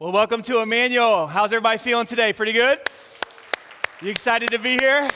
Well, welcome to Emmanuel. How's everybody feeling today? Pretty good? You excited to be here?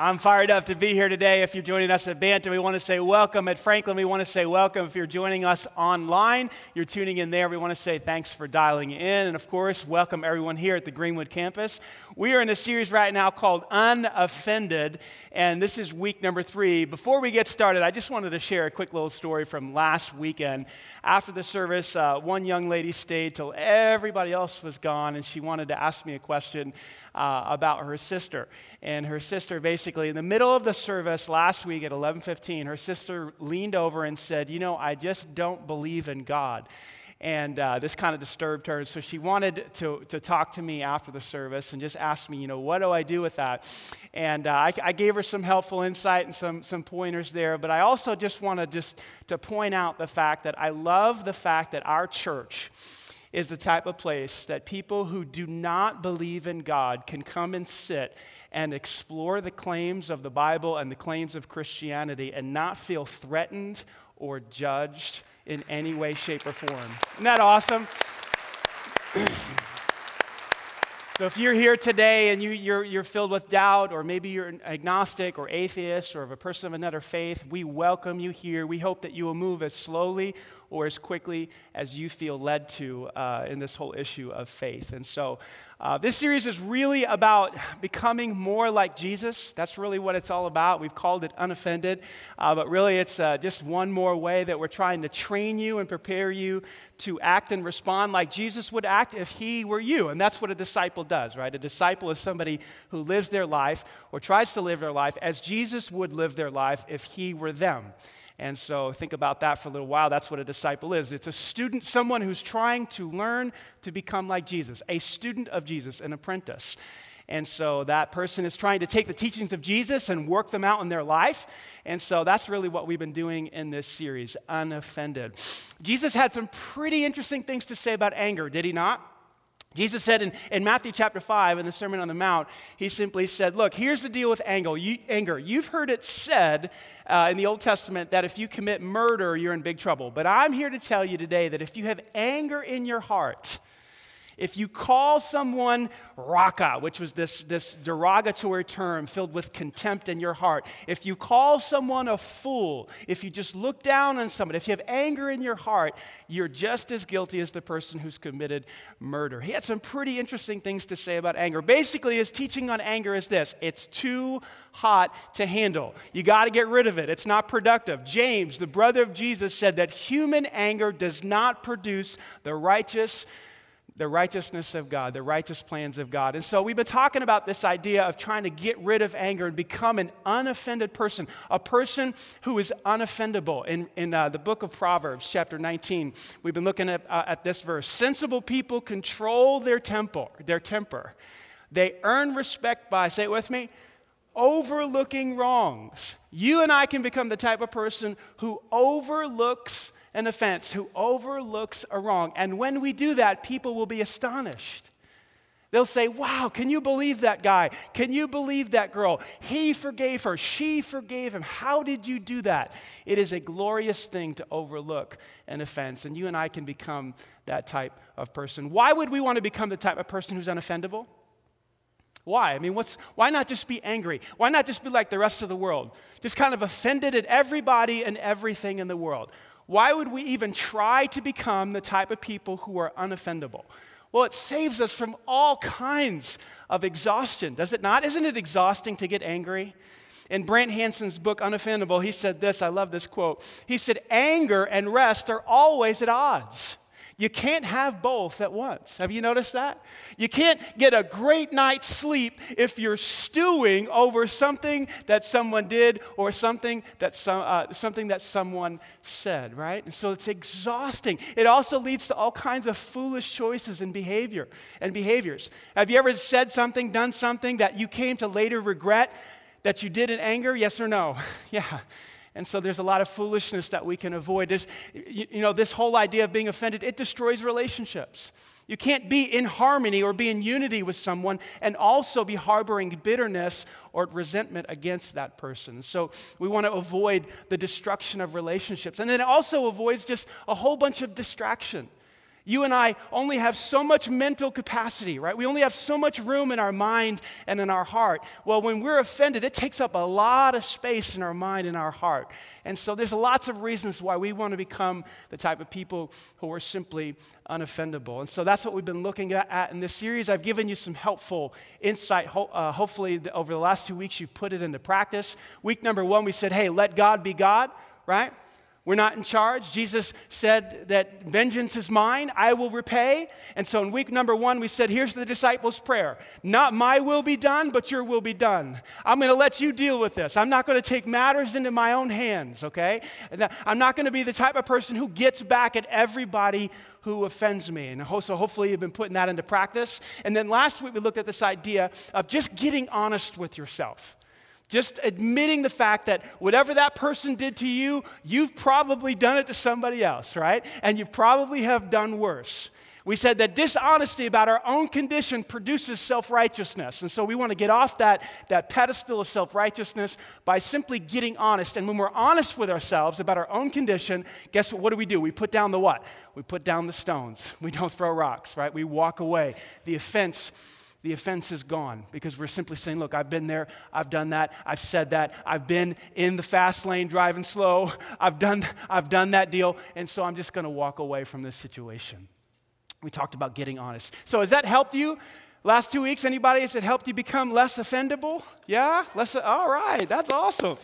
I'm fired up to be here today. If you're joining us at Bantam, we want to say welcome. At Franklin, we want to say welcome. If you're joining us online, you're tuning in there, we want to say thanks for dialing in. And of course, welcome everyone here at the Greenwood campus. We are in a series right now called Unoffended, and this is week number three. Before we get started, I just wanted to share a quick little story from last weekend. After the service, uh, one young lady stayed till everybody else was gone, and she wanted to ask me a question uh, about her sister. And her sister basically, in the middle of the service last week at 11:15, her sister leaned over and said, "You know, I just don't believe in God." And uh, this kind of disturbed her. So she wanted to, to talk to me after the service and just ask me, you know, what do I do with that? And uh, I, I, gave her some helpful insight and some, some pointers there. But I also just want to just to point out the fact that I love the fact that our church, is the type of place that people who do not believe in God can come and sit and explore the claims of the Bible and the claims of Christianity and not feel threatened or judged in any way, shape, or form. Isn't that awesome? So, if you're here today and you, are you're, you're filled with doubt, or maybe you're an agnostic or atheist or a person of another faith, we welcome you here. We hope that you will move as slowly or as quickly as you feel led to uh, in this whole issue of faith. And so, uh, this series is really about becoming more like Jesus. That's really what it's all about. We've called it unoffended, uh, but really it's uh, just one more way that we're trying to train you and prepare you to act and respond like Jesus would act if he were you. And that's what a disciple does, right? A disciple is somebody who lives their life or tries to live their life as Jesus would live their life if he were them. And so think about that for a little while. That's what a disciple is it's a student, someone who's trying to learn to become like Jesus, a student of Jesus, an apprentice. And so that person is trying to take the teachings of Jesus and work them out in their life. And so that's really what we've been doing in this series, Unoffended. Jesus had some pretty interesting things to say about anger, did he not? Jesus said in, in Matthew chapter 5 in the Sermon on the Mount, he simply said, Look, here's the deal with anger. You, anger. You've heard it said uh, in the Old Testament that if you commit murder, you're in big trouble. But I'm here to tell you today that if you have anger in your heart, if you call someone raca, which was this, this derogatory term filled with contempt in your heart, if you call someone a fool, if you just look down on someone, if you have anger in your heart, you're just as guilty as the person who's committed murder. He had some pretty interesting things to say about anger. Basically, his teaching on anger is this it's too hot to handle. You got to get rid of it. It's not productive. James, the brother of Jesus, said that human anger does not produce the righteous the righteousness of God, the righteous plans of God. And so we've been talking about this idea of trying to get rid of anger and become an unoffended person, a person who is unoffendable. In, in uh, the book of Proverbs, chapter 19, we've been looking at, uh, at this verse. Sensible people control their temper, their temper. They earn respect by, say it with me, overlooking wrongs. You and I can become the type of person who overlooks an offense, who overlooks a wrong. And when we do that, people will be astonished. They'll say, Wow, can you believe that guy? Can you believe that girl? He forgave her. She forgave him. How did you do that? It is a glorious thing to overlook an offense, and you and I can become that type of person. Why would we want to become the type of person who's unoffendable? Why? I mean, what's, why not just be angry? Why not just be like the rest of the world? Just kind of offended at everybody and everything in the world. Why would we even try to become the type of people who are unoffendable? Well, it saves us from all kinds of exhaustion, does it not? Isn't it exhausting to get angry? In Brant Hansen's book, Unoffendable, he said this I love this quote. He said, Anger and rest are always at odds. You can't have both at once. Have you noticed that? You can't get a great night's sleep if you're stewing over something that someone did or something that, some, uh, something that someone said, right? And so it's exhausting. It also leads to all kinds of foolish choices and behavior and behaviors. Have you ever said something, done something that you came to later regret that you did in anger? Yes or no? yeah. And so there's a lot of foolishness that we can avoid. There's, you know, this whole idea of being offended, it destroys relationships. You can't be in harmony or be in unity with someone and also be harboring bitterness or resentment against that person. So we want to avoid the destruction of relationships. And then it also avoids just a whole bunch of distraction. You and I only have so much mental capacity, right? We only have so much room in our mind and in our heart. Well, when we're offended, it takes up a lot of space in our mind and our heart. And so there's lots of reasons why we want to become the type of people who are simply unoffendable. And so that's what we've been looking at in this series. I've given you some helpful insight. Uh, hopefully, over the last two weeks, you've put it into practice. Week number one, we said, hey, let God be God, right? We're not in charge. Jesus said that vengeance is mine, I will repay. And so in week number one, we said, here's the disciples' prayer Not my will be done, but your will be done. I'm going to let you deal with this. I'm not going to take matters into my own hands, okay? I'm not going to be the type of person who gets back at everybody who offends me. And so hopefully you've been putting that into practice. And then last week we looked at this idea of just getting honest with yourself. Just admitting the fact that whatever that person did to you, you've probably done it to somebody else, right? And you probably have done worse. We said that dishonesty about our own condition produces self righteousness. And so we want to get off that, that pedestal of self righteousness by simply getting honest. And when we're honest with ourselves about our own condition, guess what? What do we do? We put down the what? We put down the stones. We don't throw rocks, right? We walk away. The offense the offense is gone because we're simply saying, Look, I've been there, I've done that, I've said that, I've been in the fast lane driving slow, I've done, I've done that deal, and so I'm just going to walk away from this situation. We talked about getting honest. So, has that helped you? Last two weeks, anybody, has it helped you become less offendable? Yeah? Less, all right, that's awesome.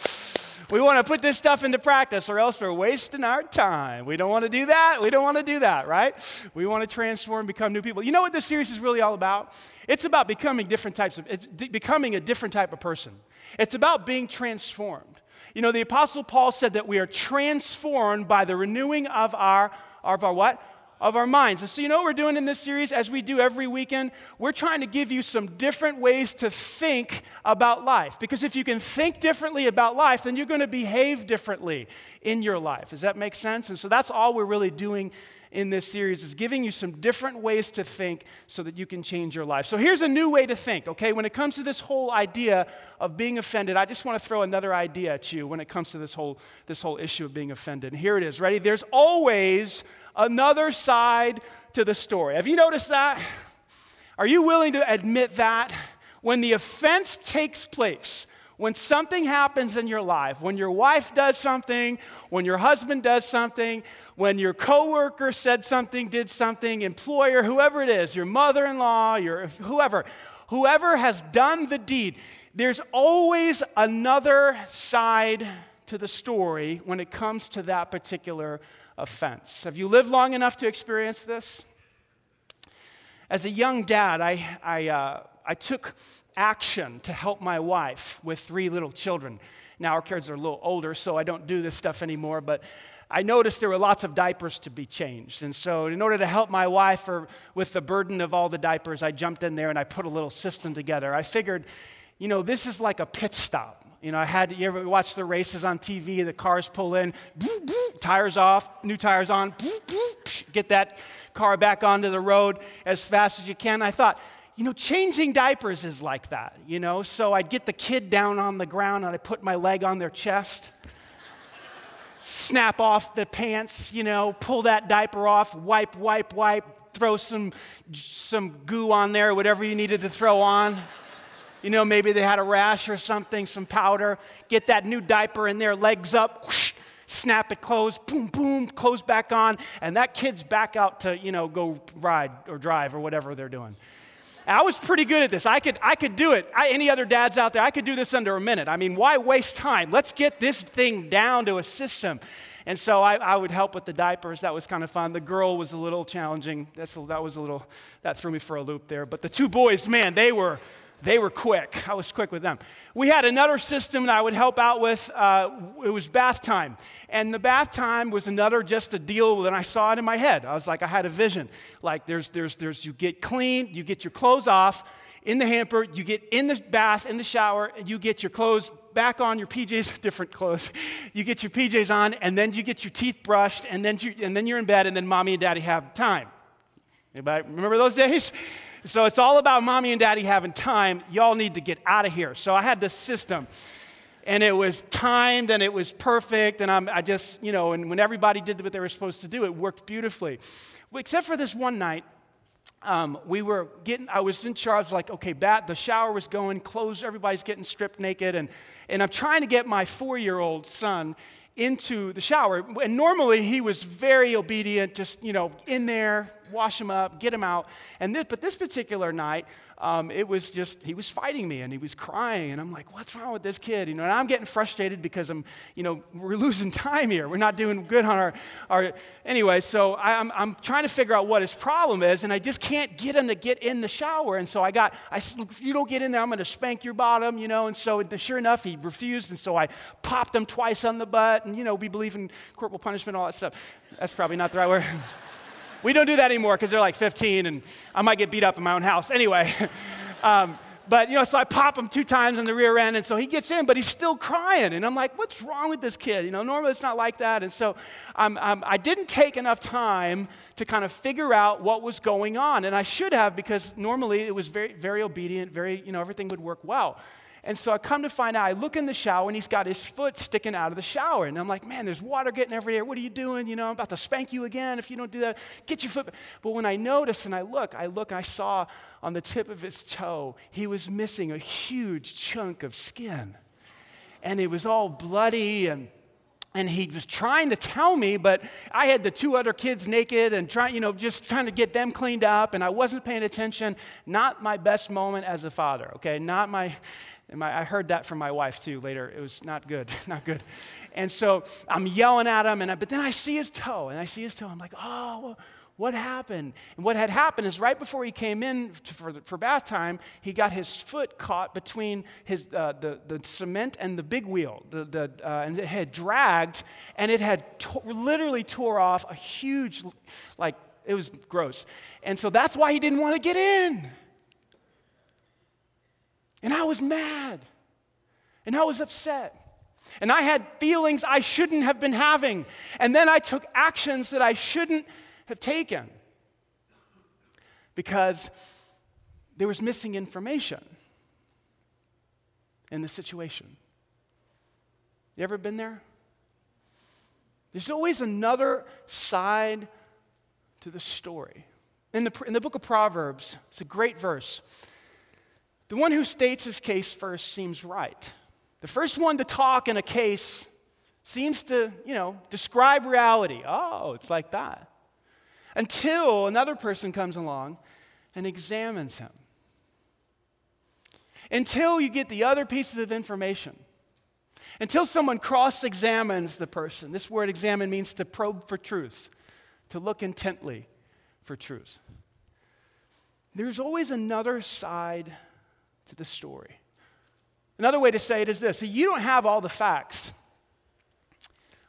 We want to put this stuff into practice or else we're wasting our time. We don't want to do that. We don't want to do that, right? We want to transform, become new people. You know what this series is really all about? It's about becoming different types of, it's becoming a different type of person. It's about being transformed. You know, the Apostle Paul said that we are transformed by the renewing of our, of our what? Of our minds. And so, you know what we're doing in this series, as we do every weekend? We're trying to give you some different ways to think about life. Because if you can think differently about life, then you're going to behave differently in your life. Does that make sense? And so, that's all we're really doing in this series is giving you some different ways to think so that you can change your life. So here's a new way to think, okay? When it comes to this whole idea of being offended, I just want to throw another idea at you when it comes to this whole this whole issue of being offended. And here it is. Ready? There's always another side to the story. Have you noticed that? Are you willing to admit that when the offense takes place, when something happens in your life, when your wife does something, when your husband does something, when your coworker said something, did something, employer, whoever it is, your mother-in-law, your whoever, whoever has done the deed, there's always another side to the story when it comes to that particular offense. Have you lived long enough to experience this? As a young dad, I, I, uh, I took action to help my wife with three little children. Now, our kids are a little older, so I don't do this stuff anymore, but I noticed there were lots of diapers to be changed. And so, in order to help my wife or with the burden of all the diapers, I jumped in there and I put a little system together. I figured, you know, this is like a pit stop. You know, I had, you ever watch the races on TV? The cars pull in, boop, boop, tires off, new tires on, boop, get that car back onto the road as fast as you can. I thought, you know, changing diapers is like that, you know? So I'd get the kid down on the ground and I'd put my leg on their chest, snap off the pants, you know, pull that diaper off, wipe, wipe, wipe, throw some, some goo on there, whatever you needed to throw on. You know, maybe they had a rash or something, some powder. Get that new diaper in there, legs up, whoosh, snap it closed, boom, boom, close back on, and that kid's back out to, you know, go ride or drive or whatever they're doing. I was pretty good at this. I could, I could do it. I, any other dads out there, I could do this under a minute. I mean, why waste time? Let's get this thing down to a system. And so I, I would help with the diapers. That was kind of fun. The girl was a little challenging. That's, that was a little, that threw me for a loop there. But the two boys, man, they were, they were quick. I was quick with them. We had another system that I would help out with. Uh, it was bath time. And the bath time was another just a deal that I saw it in my head. I was like, I had a vision. Like, there's, there's, there's, you get clean, you get your clothes off in the hamper, you get in the bath, in the shower, and you get your clothes back on, your PJs, different clothes. You get your PJs on, and then you get your teeth brushed, and then, you, and then you're in bed, and then mommy and daddy have time. Anybody remember those days? So it's all about mommy and daddy having time. Y'all need to get out of here. So I had this system. and it was timed and it was perfect. And I'm, I just, you know, and when everybody did what they were supposed to do, it worked beautifully. Except for this one night, um, we were getting, I was in charge, like, okay, bat, the shower was going, clothes, everybody's getting stripped naked. And, and I'm trying to get my four year old son into the shower. And normally he was very obedient, just, you know, in there, wash him up, get him out. And this, but this particular night, um, it was just, he was fighting me and he was crying. And I'm like, what's wrong with this kid? You know, and I'm getting frustrated because I'm, you know, we're losing time here. We're not doing good on our, our anyway. So I, am I'm, I'm trying to figure out what his problem is. And I just can't get him to get in the shower. And so I got, I said, if you don't get in there, I'm going to spank your bottom, you know. And so sure enough, he refused. And so I popped him twice on the butt. And, you know, we believe in corporal punishment, all that stuff. That's probably not the right word. We don't do that anymore because they're like 15 and I might get beat up in my own house. Anyway. um, but, you know, so I pop him two times in the rear end, and so he gets in, but he's still crying. And I'm like, what's wrong with this kid? You know, normally it's not like that. And so I didn't take enough time to kind of figure out what was going on. And I should have because normally it was very, very obedient, very, you know, everything would work well. And so I come to find out, I look in the shower and he's got his foot sticking out of the shower. And I'm like, man, there's water getting everywhere. What are you doing? You know, I'm about to spank you again if you don't do that. Get your foot. But when I notice and I look, I look, I saw on the tip of his toe, he was missing a huge chunk of skin. And it was all bloody and and he was trying to tell me, but I had the two other kids naked and trying, you know, just trying to get them cleaned up, and I wasn't paying attention. Not my best moment as a father, okay? Not my, my, I heard that from my wife too later. It was not good, not good. And so I'm yelling at him, and I, but then I see his toe, and I see his toe. I'm like, oh, what happened? And what had happened is right before he came in for, for bath time, he got his foot caught between his, uh, the, the cement and the big wheel. The, the, uh, and it had dragged, and it had to- literally tore off a huge, like, it was gross. And so that's why he didn't want to get in. And I was mad. And I was upset. And I had feelings I shouldn't have been having. And then I took actions that I shouldn't have taken because there was missing information in the situation. You ever been there? There's always another side to the story. In the, in the book of Proverbs, it's a great verse. The one who states his case first seems right. The first one to talk in a case seems to, you know, describe reality. Oh, it's like that. Until another person comes along and examines him. Until you get the other pieces of information. Until someone cross examines the person. This word examine means to probe for truth, to look intently for truth. There's always another side to the story. Another way to say it is this you don't have all the facts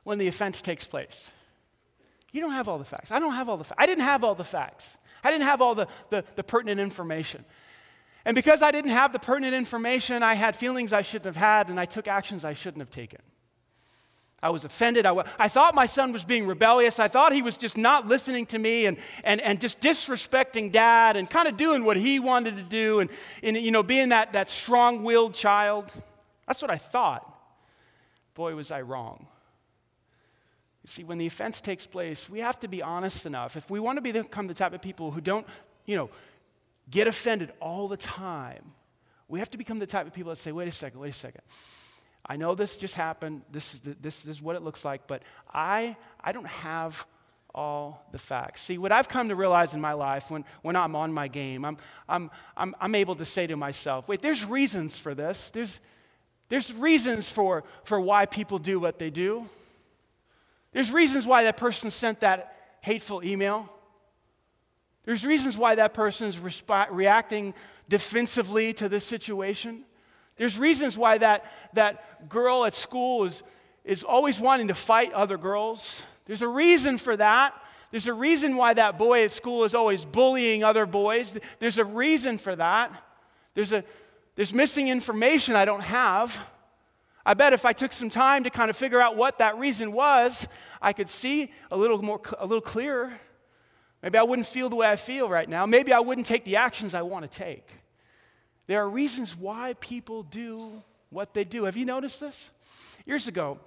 when the offense takes place. You don't have all the facts. I don't have all the facts. I didn't have all the facts. I didn't have all the, the, the pertinent information. And because I didn't have the pertinent information, I had feelings I shouldn't have had, and I took actions I shouldn't have taken. I was offended. I I thought my son was being rebellious. I thought he was just not listening to me and, and, and just disrespecting dad and kind of doing what he wanted to do and, and you know, being that, that strong willed child. That's what I thought. Boy, was I wrong. You see, when the offense takes place, we have to be honest enough. If we want to become the type of people who don't, you know, get offended all the time, we have to become the type of people that say, wait a second, wait a second. I know this just happened. This is, the, this is what it looks like, but I, I don't have all the facts. See, what I've come to realize in my life when, when I'm on my game, I'm, I'm, I'm, I'm able to say to myself, wait, there's reasons for this. There's, there's reasons for, for why people do what they do. There's reasons why that person sent that hateful email. There's reasons why that person is resp- reacting defensively to this situation. There's reasons why that, that girl at school is, is always wanting to fight other girls. There's a reason for that. There's a reason why that boy at school is always bullying other boys. There's a reason for that. There's, a, there's missing information I don't have. I bet if I took some time to kind of figure out what that reason was, I could see a little more, a little clearer. Maybe I wouldn't feel the way I feel right now. Maybe I wouldn't take the actions I want to take. There are reasons why people do what they do. Have you noticed this? Years ago,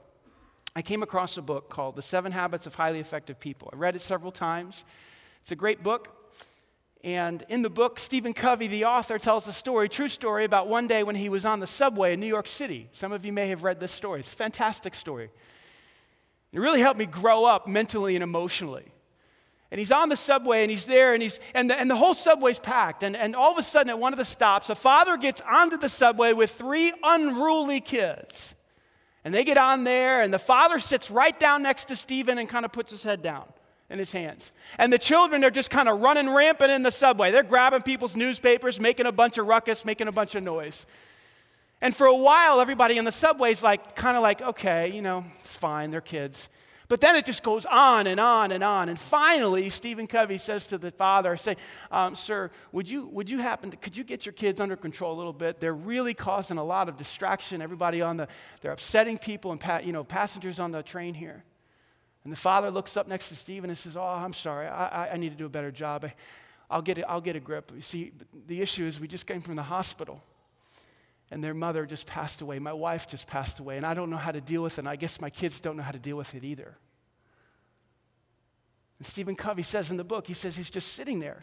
I came across a book called The Seven Habits of Highly Effective People. I read it several times. It's a great book. And in the book, Stephen Covey, the author, tells a story, true story, about one day when he was on the subway in New York City. Some of you may have read this story. It's a fantastic story. It really helped me grow up mentally and emotionally. And he's on the subway and he's there and, he's, and, the, and the whole subway's packed. And, and all of a sudden, at one of the stops, a father gets onto the subway with three unruly kids. And they get on there, and the father sits right down next to Stephen and kind of puts his head down in his hands. And the children are just kind of running rampant in the subway. They're grabbing people's newspapers, making a bunch of ruckus, making a bunch of noise. And for a while, everybody in the subway's like, kind of like, okay, you know, it's fine, they're kids. But then it just goes on and on and on. And finally, Stephen Covey says to the father, I say, um, sir, would you, would you happen to, could you get your kids under control a little bit? They're really causing a lot of distraction. Everybody on the, they're upsetting people and, pa- you know, passengers on the train here. And the father looks up next to Stephen and says, oh, I'm sorry, I, I, need to do a better job. I, I'll get, it, I'll get a grip. You see, the issue is we just came from the hospital and their mother just passed away. My wife just passed away, and I don't know how to deal with it, and I guess my kids don't know how to deal with it either. And Stephen Covey says in the book, he says he's just sitting there.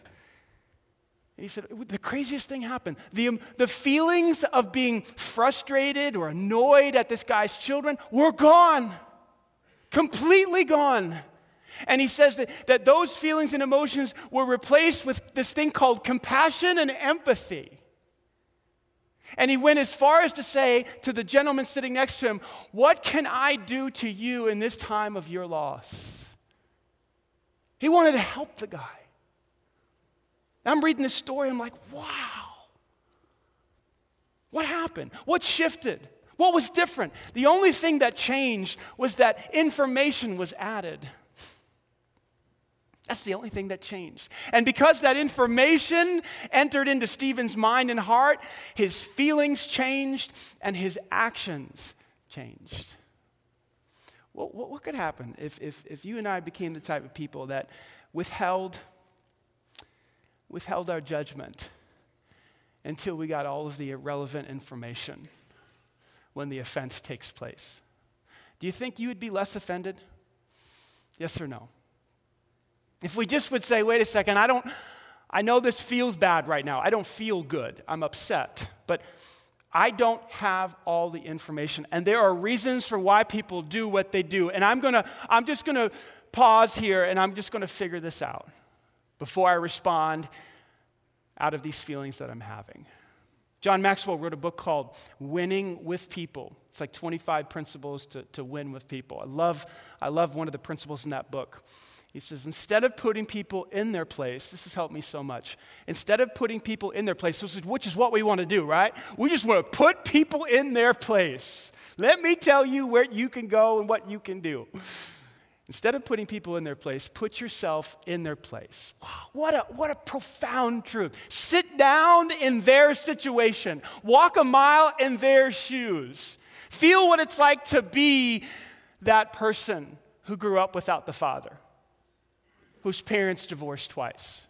And he said, the craziest thing happened. The, um, the feelings of being frustrated or annoyed at this guy's children were gone, completely gone. And he says that, that those feelings and emotions were replaced with this thing called compassion and empathy. And he went as far as to say to the gentleman sitting next to him, What can I do to you in this time of your loss? He wanted to help the guy. I'm reading this story, I'm like, wow. What happened? What shifted? What was different? The only thing that changed was that information was added. That's the only thing that changed. And because that information entered into Stephen's mind and heart, his feelings changed and his actions changed. Well, what could happen if, if, if you and I became the type of people that withheld, withheld our judgment until we got all of the irrelevant information when the offense takes place? Do you think you would be less offended? Yes or no? If we just would say, wait a second, I don't, I know this feels bad right now. I don't feel good. I'm upset. But I don't have all the information. And there are reasons for why people do what they do. And I'm gonna, I'm just gonna pause here and I'm just gonna figure this out before I respond out of these feelings that I'm having. John Maxwell wrote a book called Winning with People. It's like 25 principles to, to win with people. I love, I love one of the principles in that book. He says, instead of putting people in their place, this has helped me so much. Instead of putting people in their place, which is what we want to do, right? We just want to put people in their place. Let me tell you where you can go and what you can do. Instead of putting people in their place, put yourself in their place. Wow, what a, what a profound truth. Sit down in their situation, walk a mile in their shoes, feel what it's like to be that person who grew up without the father whose parents divorced twice,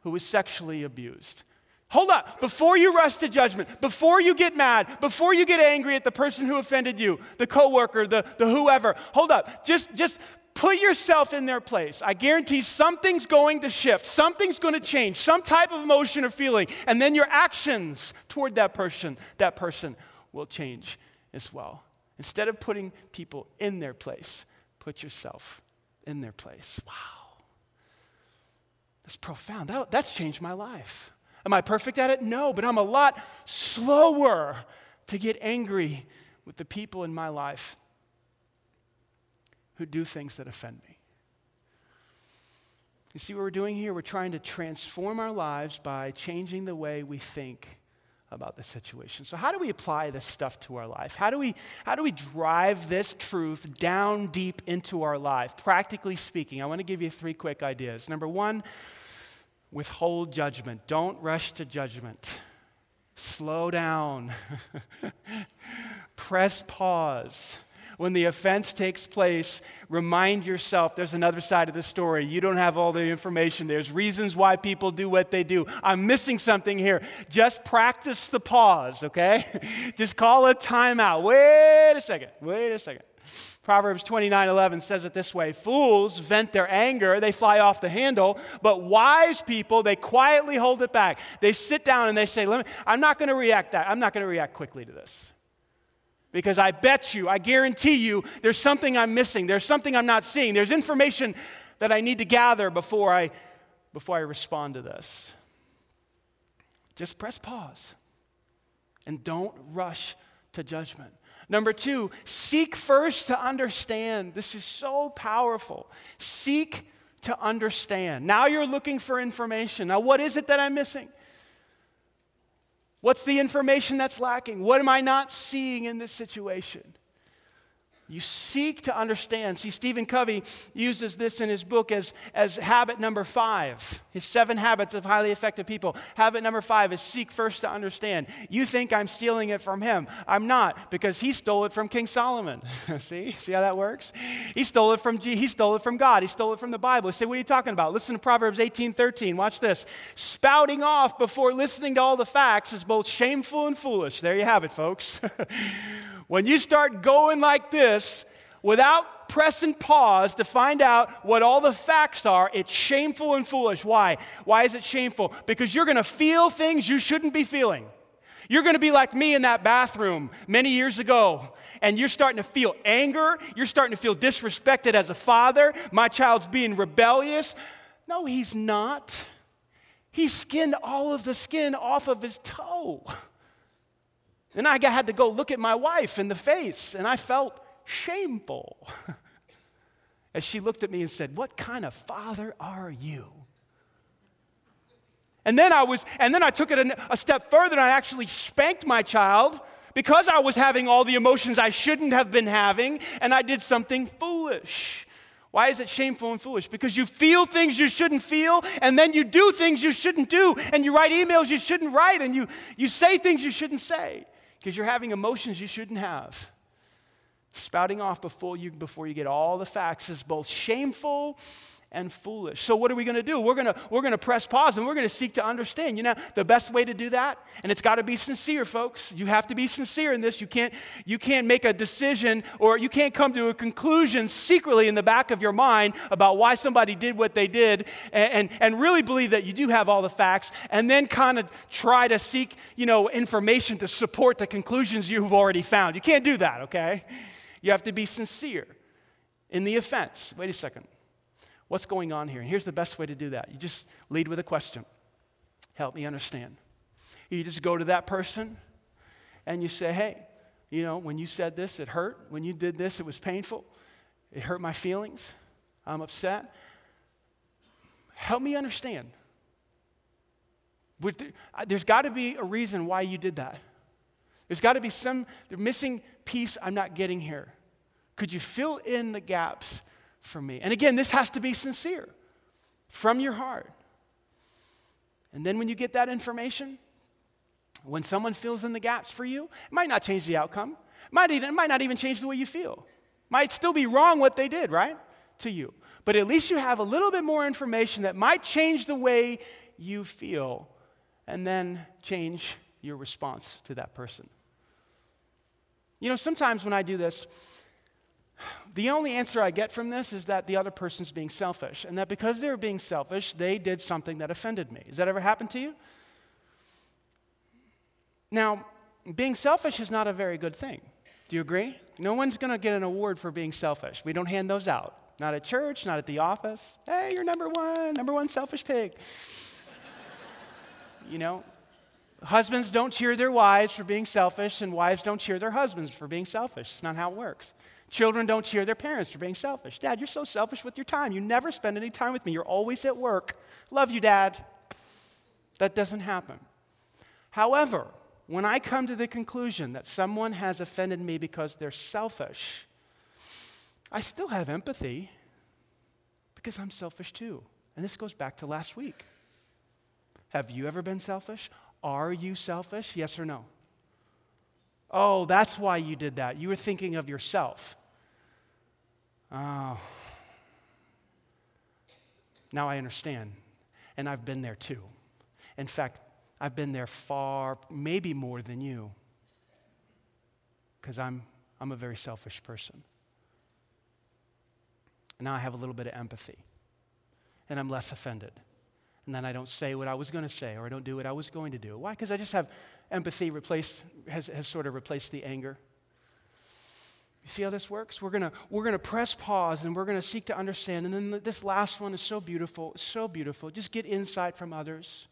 who was sexually abused. Hold up. Before you rush to judgment, before you get mad, before you get angry at the person who offended you, the coworker, the, the whoever, hold up. Just, just put yourself in their place. I guarantee something's going to shift, something's going to change, some type of emotion or feeling, and then your actions toward that person, that person will change as well. Instead of putting people in their place, put yourself in their place. Wow. That's profound. That, that's changed my life. Am I perfect at it? No, but I'm a lot slower to get angry with the people in my life who do things that offend me. You see what we're doing here? We're trying to transform our lives by changing the way we think about the situation. So, how do we apply this stuff to our life? How do we, how do we drive this truth down deep into our life? Practically speaking, I want to give you three quick ideas. Number one, withhold judgment. Don't rush to judgment. Slow down. Press pause. when the offense takes place, remind yourself there's another side of the story. You don't have all the information. There's reasons why people do what they do. I'm missing something here. Just practice the pause, okay? Just call a timeout. Wait a second. Wait a second. Proverbs 29 11 says it this way Fools vent their anger, they fly off the handle, but wise people, they quietly hold it back. They sit down and they say, me, I'm not going to react that. I'm not going to react quickly to this. Because I bet you, I guarantee you, there's something I'm missing. There's something I'm not seeing. There's information that I need to gather before I, before I respond to this. Just press pause and don't rush to judgment. Number two, seek first to understand. This is so powerful. Seek to understand. Now you're looking for information. Now, what is it that I'm missing? What's the information that's lacking? What am I not seeing in this situation? You seek to understand. See, Stephen Covey uses this in his book as, as habit number five, his seven habits of highly effective people. Habit number five is seek first to understand. You think I'm stealing it from him. I'm not, because he stole it from King Solomon. See? See how that works? He stole it from G- he stole it from God. He stole it from the Bible. say, what are you talking about? Listen to Proverbs 18, 13. Watch this. Spouting off before listening to all the facts is both shameful and foolish. There you have it, folks. When you start going like this without pressing pause to find out what all the facts are, it's shameful and foolish. Why? Why is it shameful? Because you're going to feel things you shouldn't be feeling. You're going to be like me in that bathroom many years ago, and you're starting to feel anger. You're starting to feel disrespected as a father. My child's being rebellious. No, he's not. He skinned all of the skin off of his toe. And I had to go look at my wife in the face, and I felt shameful as she looked at me and said, What kind of father are you? And then I was, and then I took it a, a step further and I actually spanked my child because I was having all the emotions I shouldn't have been having, and I did something foolish. Why is it shameful and foolish? Because you feel things you shouldn't feel, and then you do things you shouldn't do, and you write emails you shouldn't write, and you, you say things you shouldn't say because you're having emotions you shouldn't have. Spouting off before you, before you get all the facts is both shameful and foolish. So, what are we going to do? We're going to we're going to press pause and we're going to seek to understand. You know, the best way to do that, and it's got to be sincere, folks. You have to be sincere in this. You can't you can't make a decision or you can't come to a conclusion secretly in the back of your mind about why somebody did what they did, and and, and really believe that you do have all the facts, and then kind of try to seek you know information to support the conclusions you've already found. You can't do that. Okay, you have to be sincere in the offense. Wait a second. What's going on here? And here's the best way to do that you just lead with a question Help me understand. You just go to that person and you say, Hey, you know, when you said this, it hurt. When you did this, it was painful. It hurt my feelings. I'm upset. Help me understand. There's got to be a reason why you did that. There's got to be some missing piece I'm not getting here. Could you fill in the gaps for me. And again, this has to be sincere from your heart. And then when you get that information, when someone fills in the gaps for you, it might not change the outcome. It might, even, it might not even change the way you feel. Might still be wrong what they did, right? To you. But at least you have a little bit more information that might change the way you feel and then change your response to that person. You know, sometimes when I do this, the only answer I get from this is that the other person's being selfish, and that because they're being selfish, they did something that offended me. Has that ever happened to you? Now, being selfish is not a very good thing. Do you agree? No one's going to get an award for being selfish. We don't hand those out. Not at church, not at the office. Hey, you're number one, number one selfish pig. you know, husbands don't cheer their wives for being selfish, and wives don't cheer their husbands for being selfish. It's not how it works. Children don't cheer their parents for being selfish. Dad, you're so selfish with your time. You never spend any time with me. You're always at work. Love you, Dad. That doesn't happen. However, when I come to the conclusion that someone has offended me because they're selfish, I still have empathy because I'm selfish too. And this goes back to last week. Have you ever been selfish? Are you selfish? Yes or no? Oh, that's why you did that. You were thinking of yourself. Oh, now I understand. And I've been there too. In fact, I've been there far, maybe more than you, because I'm, I'm a very selfish person. And now I have a little bit of empathy, and I'm less offended. And then I don't say what I was going to say, or I don't do what I was going to do. Why? Because I just have empathy replaced, has, has sort of replaced the anger. You see how this works? We're going we're gonna press pause and we're going to seek to understand. And then this last one is so beautiful, so beautiful. Just get insight from others.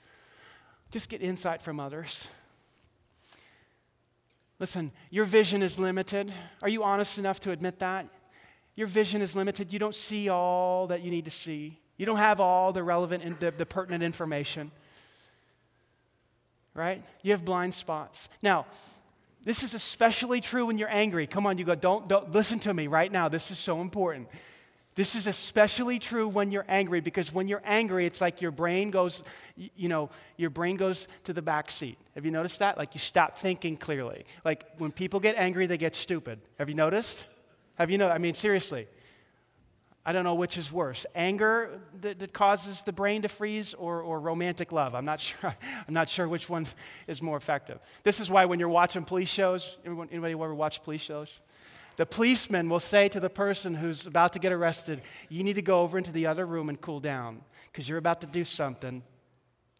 Just get insight from others. Listen, your vision is limited. Are you honest enough to admit that? Your vision is limited. You don't see all that you need to see, you don't have all the relevant and the, the pertinent information. Right? You have blind spots. Now, this is especially true when you're angry. Come on, you go, don't, don't listen to me right now. This is so important. This is especially true when you're angry because when you're angry, it's like your brain goes, you know, your brain goes to the back seat. Have you noticed that? Like you stop thinking clearly. Like when people get angry, they get stupid. Have you noticed? Have you know? I mean, seriously. I don't know which is worse anger that, that, causes the brain to freeze or, or romantic love. I'm not, sure, I'm not sure which one is more effective. This is why when you're watching police shows, anyone, anybody ever watch police shows? The policeman will say to the person who's about to get arrested, You need to go over into the other room and cool down because you're about to do something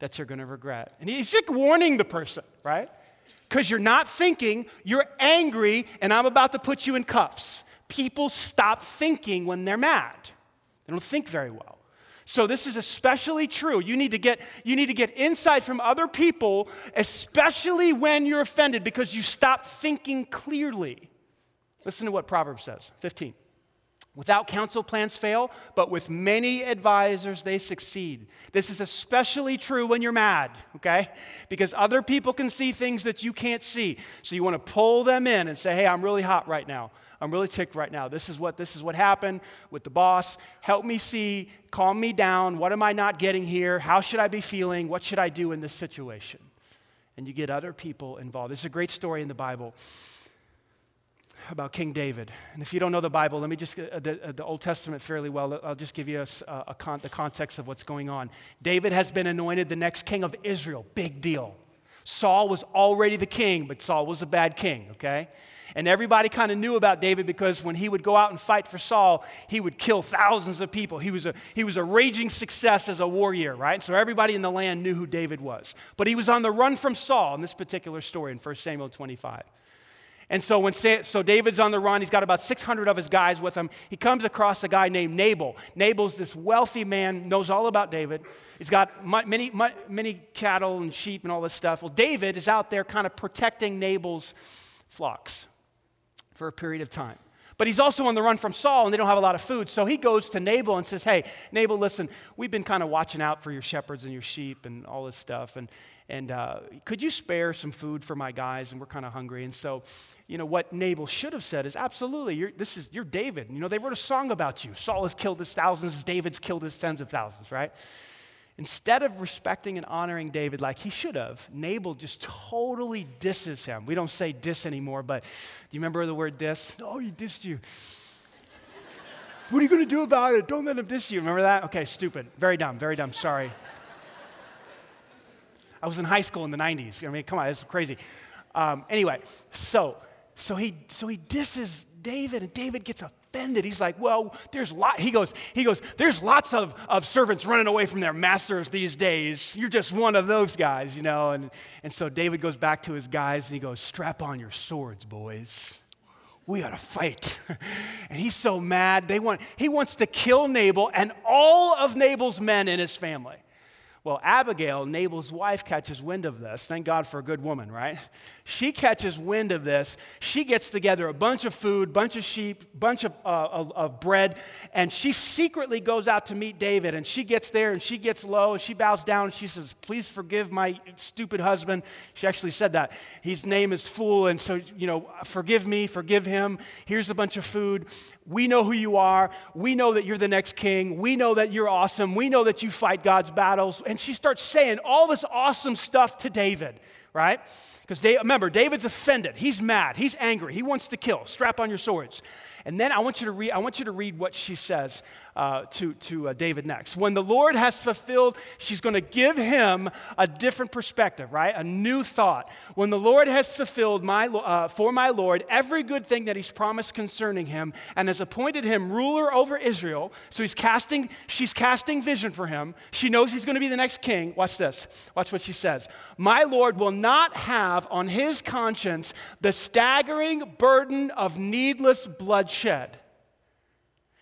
that you're going to regret. And he's just warning the person, right? Because you're not thinking, you're angry, and I'm about to put you in cuffs people stop thinking when they're mad. They don't think very well. So this is especially true. You need to get you need to get insight from other people, especially when you're offended because you stop thinking clearly. Listen to what Proverbs says, 15. Without counsel, plans fail, but with many advisors, they succeed. This is especially true when you're mad, okay? Because other people can see things that you can't see. So you want to pull them in and say, hey, I'm really hot right now. I'm really ticked right now. This is what this is what happened with the boss. Help me see, calm me down. What am I not getting here? How should I be feeling? What should I do in this situation? And you get other people involved. There's a great story in the Bible about King David. And if you don't know the Bible, let me just, uh, the, uh, the, Old Testament fairly well, I'll just give you a, a con- the context of what's going on. David has been anointed the next king of Israel. Big deal. Saul was already the king, but Saul was a bad king, okay? And everybody kind of knew about David because when he would go out and fight for Saul, he would kill thousands of people. He was a, he was a raging success as a warrior, right? So everybody in the land knew who David was. But he was on the run from Saul in this particular story in 1 Samuel 25. And so when so David's on the run, he's got about 600 of his guys with him. He comes across a guy named Nabal. Nabal's this wealthy man, knows all about David. He's got many, many cattle and sheep and all this stuff. Well, David is out there kind of protecting Nabal's flocks for a period of time. But he's also on the run from Saul, and they don't have a lot of food. So he goes to Nabal and says, Hey, Nabal, listen, we've been kind of watching out for your shepherds and your sheep and all this stuff. And, and uh, could you spare some food for my guys? And we're kind of hungry. And so you know, what Nabal should have said is absolutely, you're, this is, you're David. You know, they wrote a song about you. Saul has killed his thousands, David's killed his tens of thousands, right? Instead of respecting and honoring David like he should have, Nabal just totally disses him. We don't say diss anymore, but do you remember the word diss? Oh, he dissed you. what are you going to do about it? Don't let him diss you. Remember that? Okay, stupid. Very dumb, very dumb. Sorry. I was in high school in the 90s. I mean, come on, this is crazy. Um, anyway, so so he, so he disses David, and David gets offended. He's like, well, there's lot, he goes, he goes, there's lots of, of servants running away from their masters these days. You're just one of those guys, you know. And, and so David goes back to his guys and he goes, strap on your swords, boys. We ought to fight. and he's so mad. They want, he wants to kill Nabal and all of Nabal's men in his family. Well, Abigail, Nabal's wife, catches wind of this. Thank God for a good woman, right? She catches wind of this. She gets together a bunch of food, bunch of sheep, bunch of, uh, of, of, bread, and she secretly goes out to meet David. And she gets there and she gets low and she bows down and she says, Please forgive my stupid husband. She actually said that. His name is Fool, and so, you know, forgive me, forgive him. Here's a bunch of food. We know who you are. We know that you're the next king. We know that you're awesome. We know that you fight God's battles. And she starts saying all this awesome stuff to David, right? Because they remember, David's offended. He's mad. He's angry. He wants to kill. Strap on your swords. And then I want you to read, I want you to read what she says uh, to, to uh, David next. When the Lord has fulfilled, she's going to give him a different perspective, right? A new thought. When the Lord has fulfilled my, uh, for my Lord every good thing that he's promised concerning him and has appointed him ruler over Israel, so he's casting, she's casting vision for him. She knows he's going to be the next king. Watch this. Watch what she says. My Lord will not have on his conscience the staggering burden of needless bloodshed.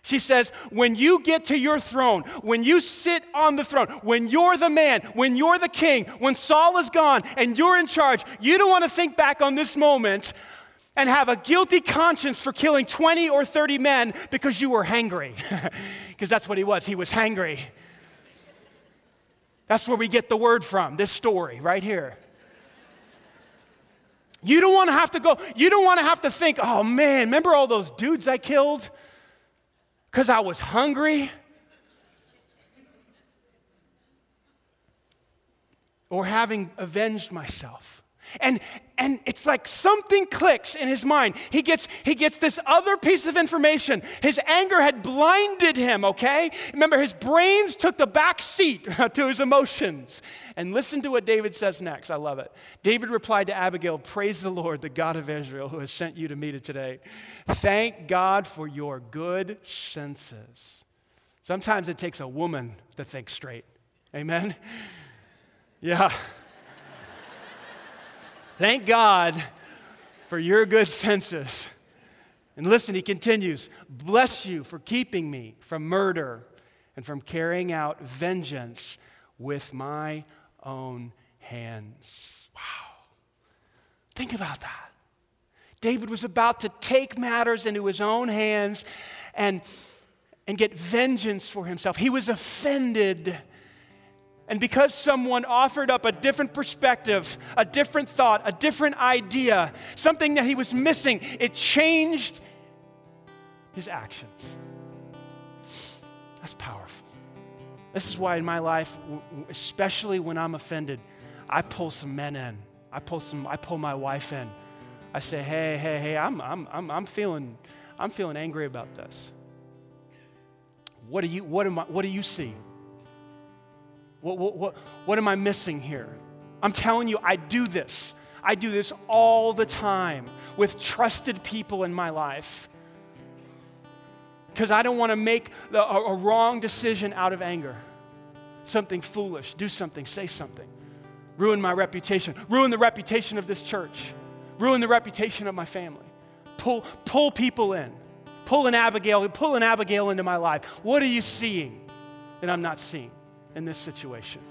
She says, when you get to your throne, when you sit on the throne, when you're the man, when you're the king, when Saul is gone and you're in charge, you don't want to think back on this moment and have a guilty conscience for killing 20 or 30 men because you were hangry. Because that's what he was. He was hangry. That's where we get the word from, this story right here. You don't want to have to go, you don't want to have to think, oh man, remember all those dudes I killed? Because I was hungry or having avenged myself. And, and it's like something clicks in his mind. He gets, he gets this other piece of information. His anger had blinded him, okay? Remember, his brains took the back seat to his emotions. And listen to what David says next. I love it. David replied to Abigail Praise the Lord, the God of Israel, who has sent you to me today. Thank God for your good senses. Sometimes it takes a woman to think straight. Amen? Yeah. Thank God for your good senses. And listen, he continues Bless you for keeping me from murder and from carrying out vengeance with my own hands. Wow. Think about that. David was about to take matters into his own hands and, and get vengeance for himself. He was offended. And because someone offered up a different perspective, a different thought, a different idea, something that he was missing, it changed his actions. That's powerful. This is why in my life, especially when I'm offended, I pull some men in. I pull some, I pull my wife in. I say, hey, hey, hey, I'm, I'm, I'm, I'm feeling, I'm feeling angry about this. What do you, what am I, what do you see? What, what, what, what am I missing here? I'm telling you, I do this. I do this all the time with trusted people in my life because I don't want to make the, a, a wrong decision out of anger. Something foolish, do something, say something, ruin my reputation, ruin the reputation of this church, ruin the reputation of my family. Pull, pull people in, pull an Abigail, pull an Abigail into my life. What are you seeing that I'm not seeing in this situation?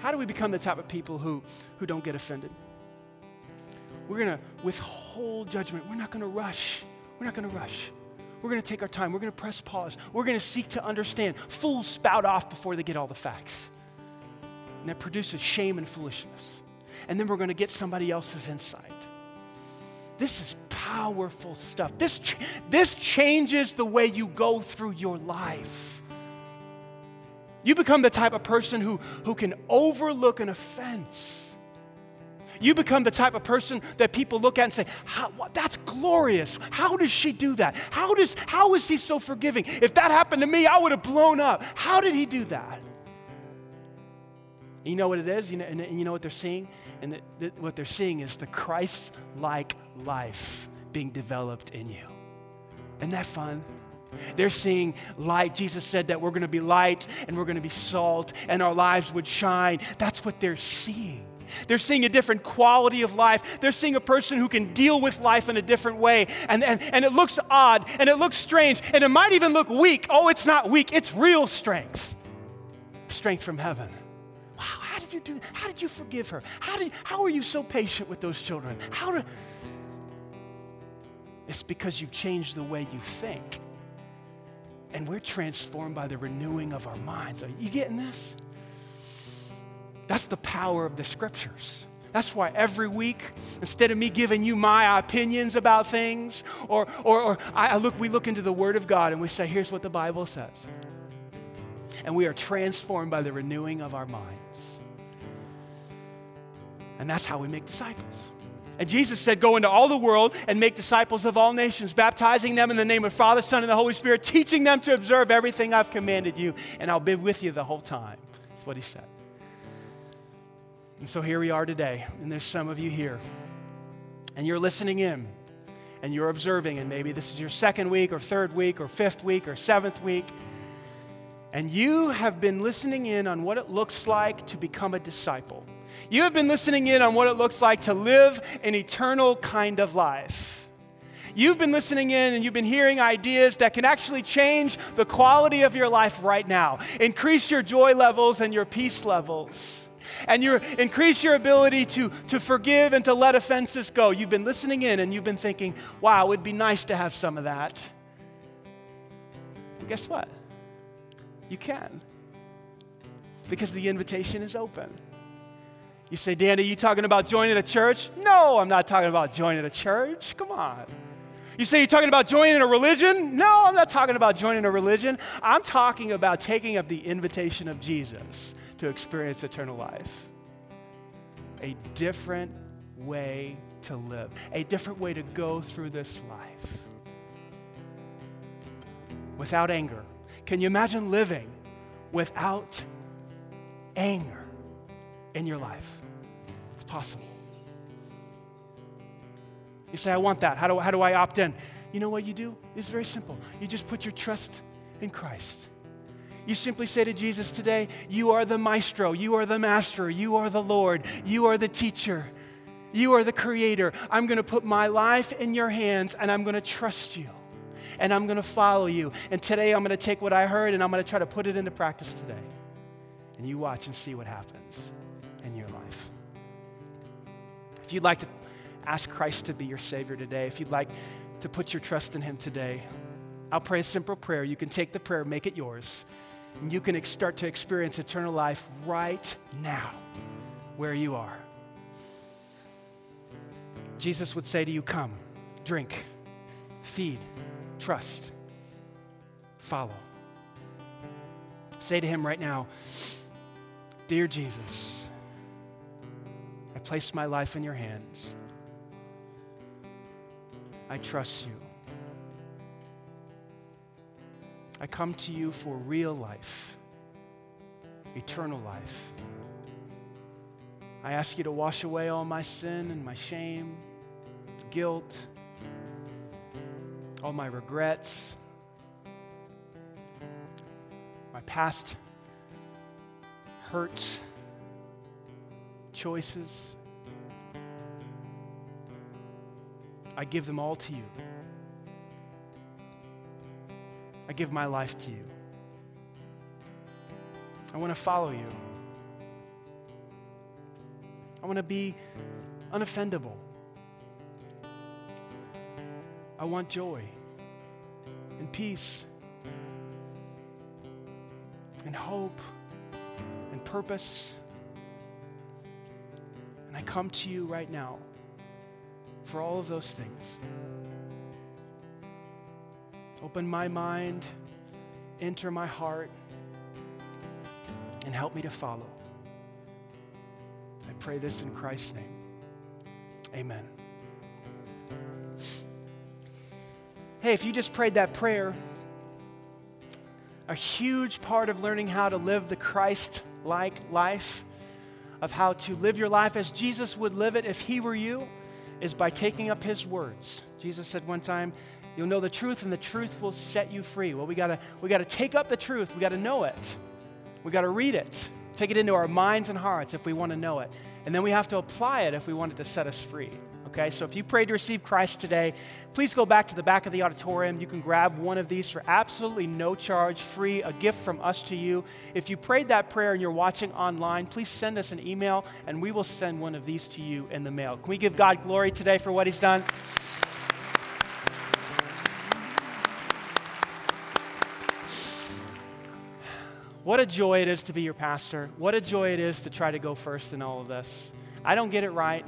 How do we become the type of people who, who don't get offended? We're going to withhold judgment. We're not going to rush. We're not going to rush. We're going to take our time. We're going to press pause. We're going to seek to understand. Fools spout off before they get all the facts. And that produces shame and foolishness. And then we're going to get somebody else's insight. This is powerful stuff. This, this changes the way you go through your life. You become the type of person who, who can overlook an offense you become the type of person that people look at and say, That's glorious. How does she do that? How, does, how is he so forgiving? If that happened to me, I would have blown up. How did he do that? You know what it is? You know, and, you know what they're seeing? And the, the, what they're seeing is the Christ like life being developed in you. Isn't that fun? They're seeing light. Jesus said that we're going to be light and we're going to be salt and our lives would shine. That's what they're seeing. They're seeing a different quality of life. They're seeing a person who can deal with life in a different way. And, and, and it looks odd and it looks strange and it might even look weak. Oh, it's not weak, it's real strength. Strength from heaven. You do that? How did you forgive her? How, did, how are you so patient with those children? How do. It's because you've changed the way you think. And we're transformed by the renewing of our minds. Are you getting this? That's the power of the scriptures. That's why every week, instead of me giving you my opinions about things, or, or, or I look, we look into the Word of God and we say, here's what the Bible says. And we are transformed by the renewing of our minds. And that's how we make disciples. And Jesus said, Go into all the world and make disciples of all nations, baptizing them in the name of Father, Son, and the Holy Spirit, teaching them to observe everything I've commanded you, and I'll be with you the whole time. That's what he said. And so here we are today, and there's some of you here, and you're listening in, and you're observing, and maybe this is your second week, or third week, or fifth week, or seventh week, and you have been listening in on what it looks like to become a disciple. You have been listening in on what it looks like to live an eternal kind of life. You've been listening in and you've been hearing ideas that can actually change the quality of your life right now, increase your joy levels and your peace levels and you increase your ability to, to forgive and to let offenses go. You've been listening in and you've been thinking, wow, it would be nice to have some of that. Guess what? You can. Because the invitation is open. You say, Danny, you talking about joining a church? No, I'm not talking about joining a church. Come on. You say you're talking about joining a religion? No, I'm not talking about joining a religion. I'm talking about taking up the invitation of Jesus to experience eternal life. A different way to live, a different way to go through this life without anger. Can you imagine living without anger in your life? It's possible. You say, I want that. How do, how do I opt in? You know what you do? It's very simple. You just put your trust in Christ. You simply say to Jesus today, You are the maestro, you are the master, you are the Lord, you are the teacher, you are the creator. I'm going to put my life in your hands and I'm going to trust you and I'm going to follow you. And today I'm going to take what I heard and I'm going to try to put it into practice today. And you watch and see what happens. If you'd like to ask Christ to be your Savior today, if you'd like to put your trust in Him today, I'll pray a simple prayer. You can take the prayer, make it yours. And you can start to experience eternal life right now, where you are. Jesus would say to you, Come, drink, feed, trust, follow. Say to him right now, Dear Jesus, place my life in your hands. I trust you. I come to you for real life, eternal life. I ask you to wash away all my sin and my shame, guilt, all my regrets, my past hurts, choices. I give them all to you. I give my life to you. I want to follow you. I want to be unoffendable. I want joy and peace and hope and purpose. And I come to you right now for all of those things. Open my mind, enter my heart, and help me to follow. I pray this in Christ's name. Amen. Hey, if you just prayed that prayer, a huge part of learning how to live the Christ like life, of how to live your life as Jesus would live it if he were you, is by taking up his words. Jesus said one time, You'll know the truth, and the truth will set you free. Well, we gotta, we gotta take up the truth. We gotta know it. We gotta read it, take it into our minds and hearts if we wanna know it. And then we have to apply it if we want it to set us free. Okay, so if you prayed to receive Christ today, please go back to the back of the auditorium. You can grab one of these for absolutely no charge, free, a gift from us to you. If you prayed that prayer and you're watching online, please send us an email and we will send one of these to you in the mail. Can we give God glory today for what He's done? What a joy it is to be your pastor. What a joy it is to try to go first in all of this. I don't get it right.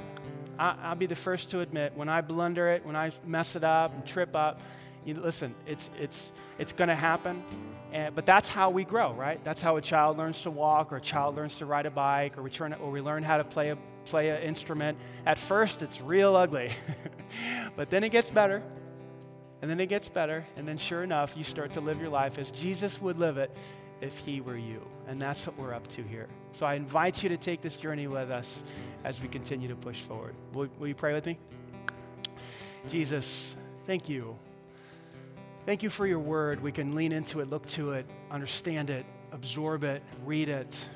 I, will be the first to admit when I blunder it, when I mess it up and trip up. You, listen, it's, it's, it's going to happen. And, but that's how we grow, right? That's how a child learns to walk, or a child learns to ride a bike, or we, turn, or we learn how to play a play an instrument. At first, it's real ugly, but then it gets better, and then it gets better, and then sure enough, you start to live your life as Jesus would live it if he were you. And that's what we're up to here. So I invite you to take this journey with us as we continue to push forward. Will, will you pray with me? Jesus, thank you. Thank you for your word. We can lean into it, look to it, understand it, absorb it, read it.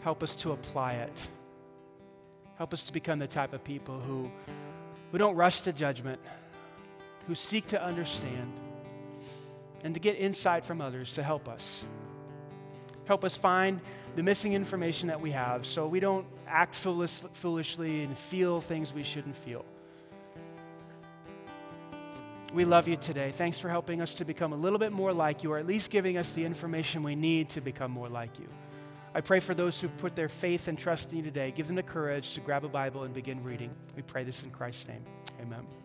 Help us to apply it. Help us to become the type of people who, who don't rush to judgment, who seek to understand, and to get insight from others to help us. Help us find the missing information that we have so we don't act foolish, foolishly and feel things we shouldn't feel. We love you today. Thanks for helping us to become a little bit more like you, or at least giving us the information we need to become more like you. I pray for those who put their faith and trust in you today. Give them the courage to grab a Bible and begin reading. We pray this in Christ's name. Amen.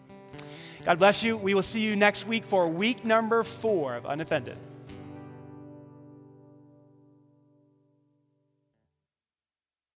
God bless you. We will see you next week for week number four of Unoffended.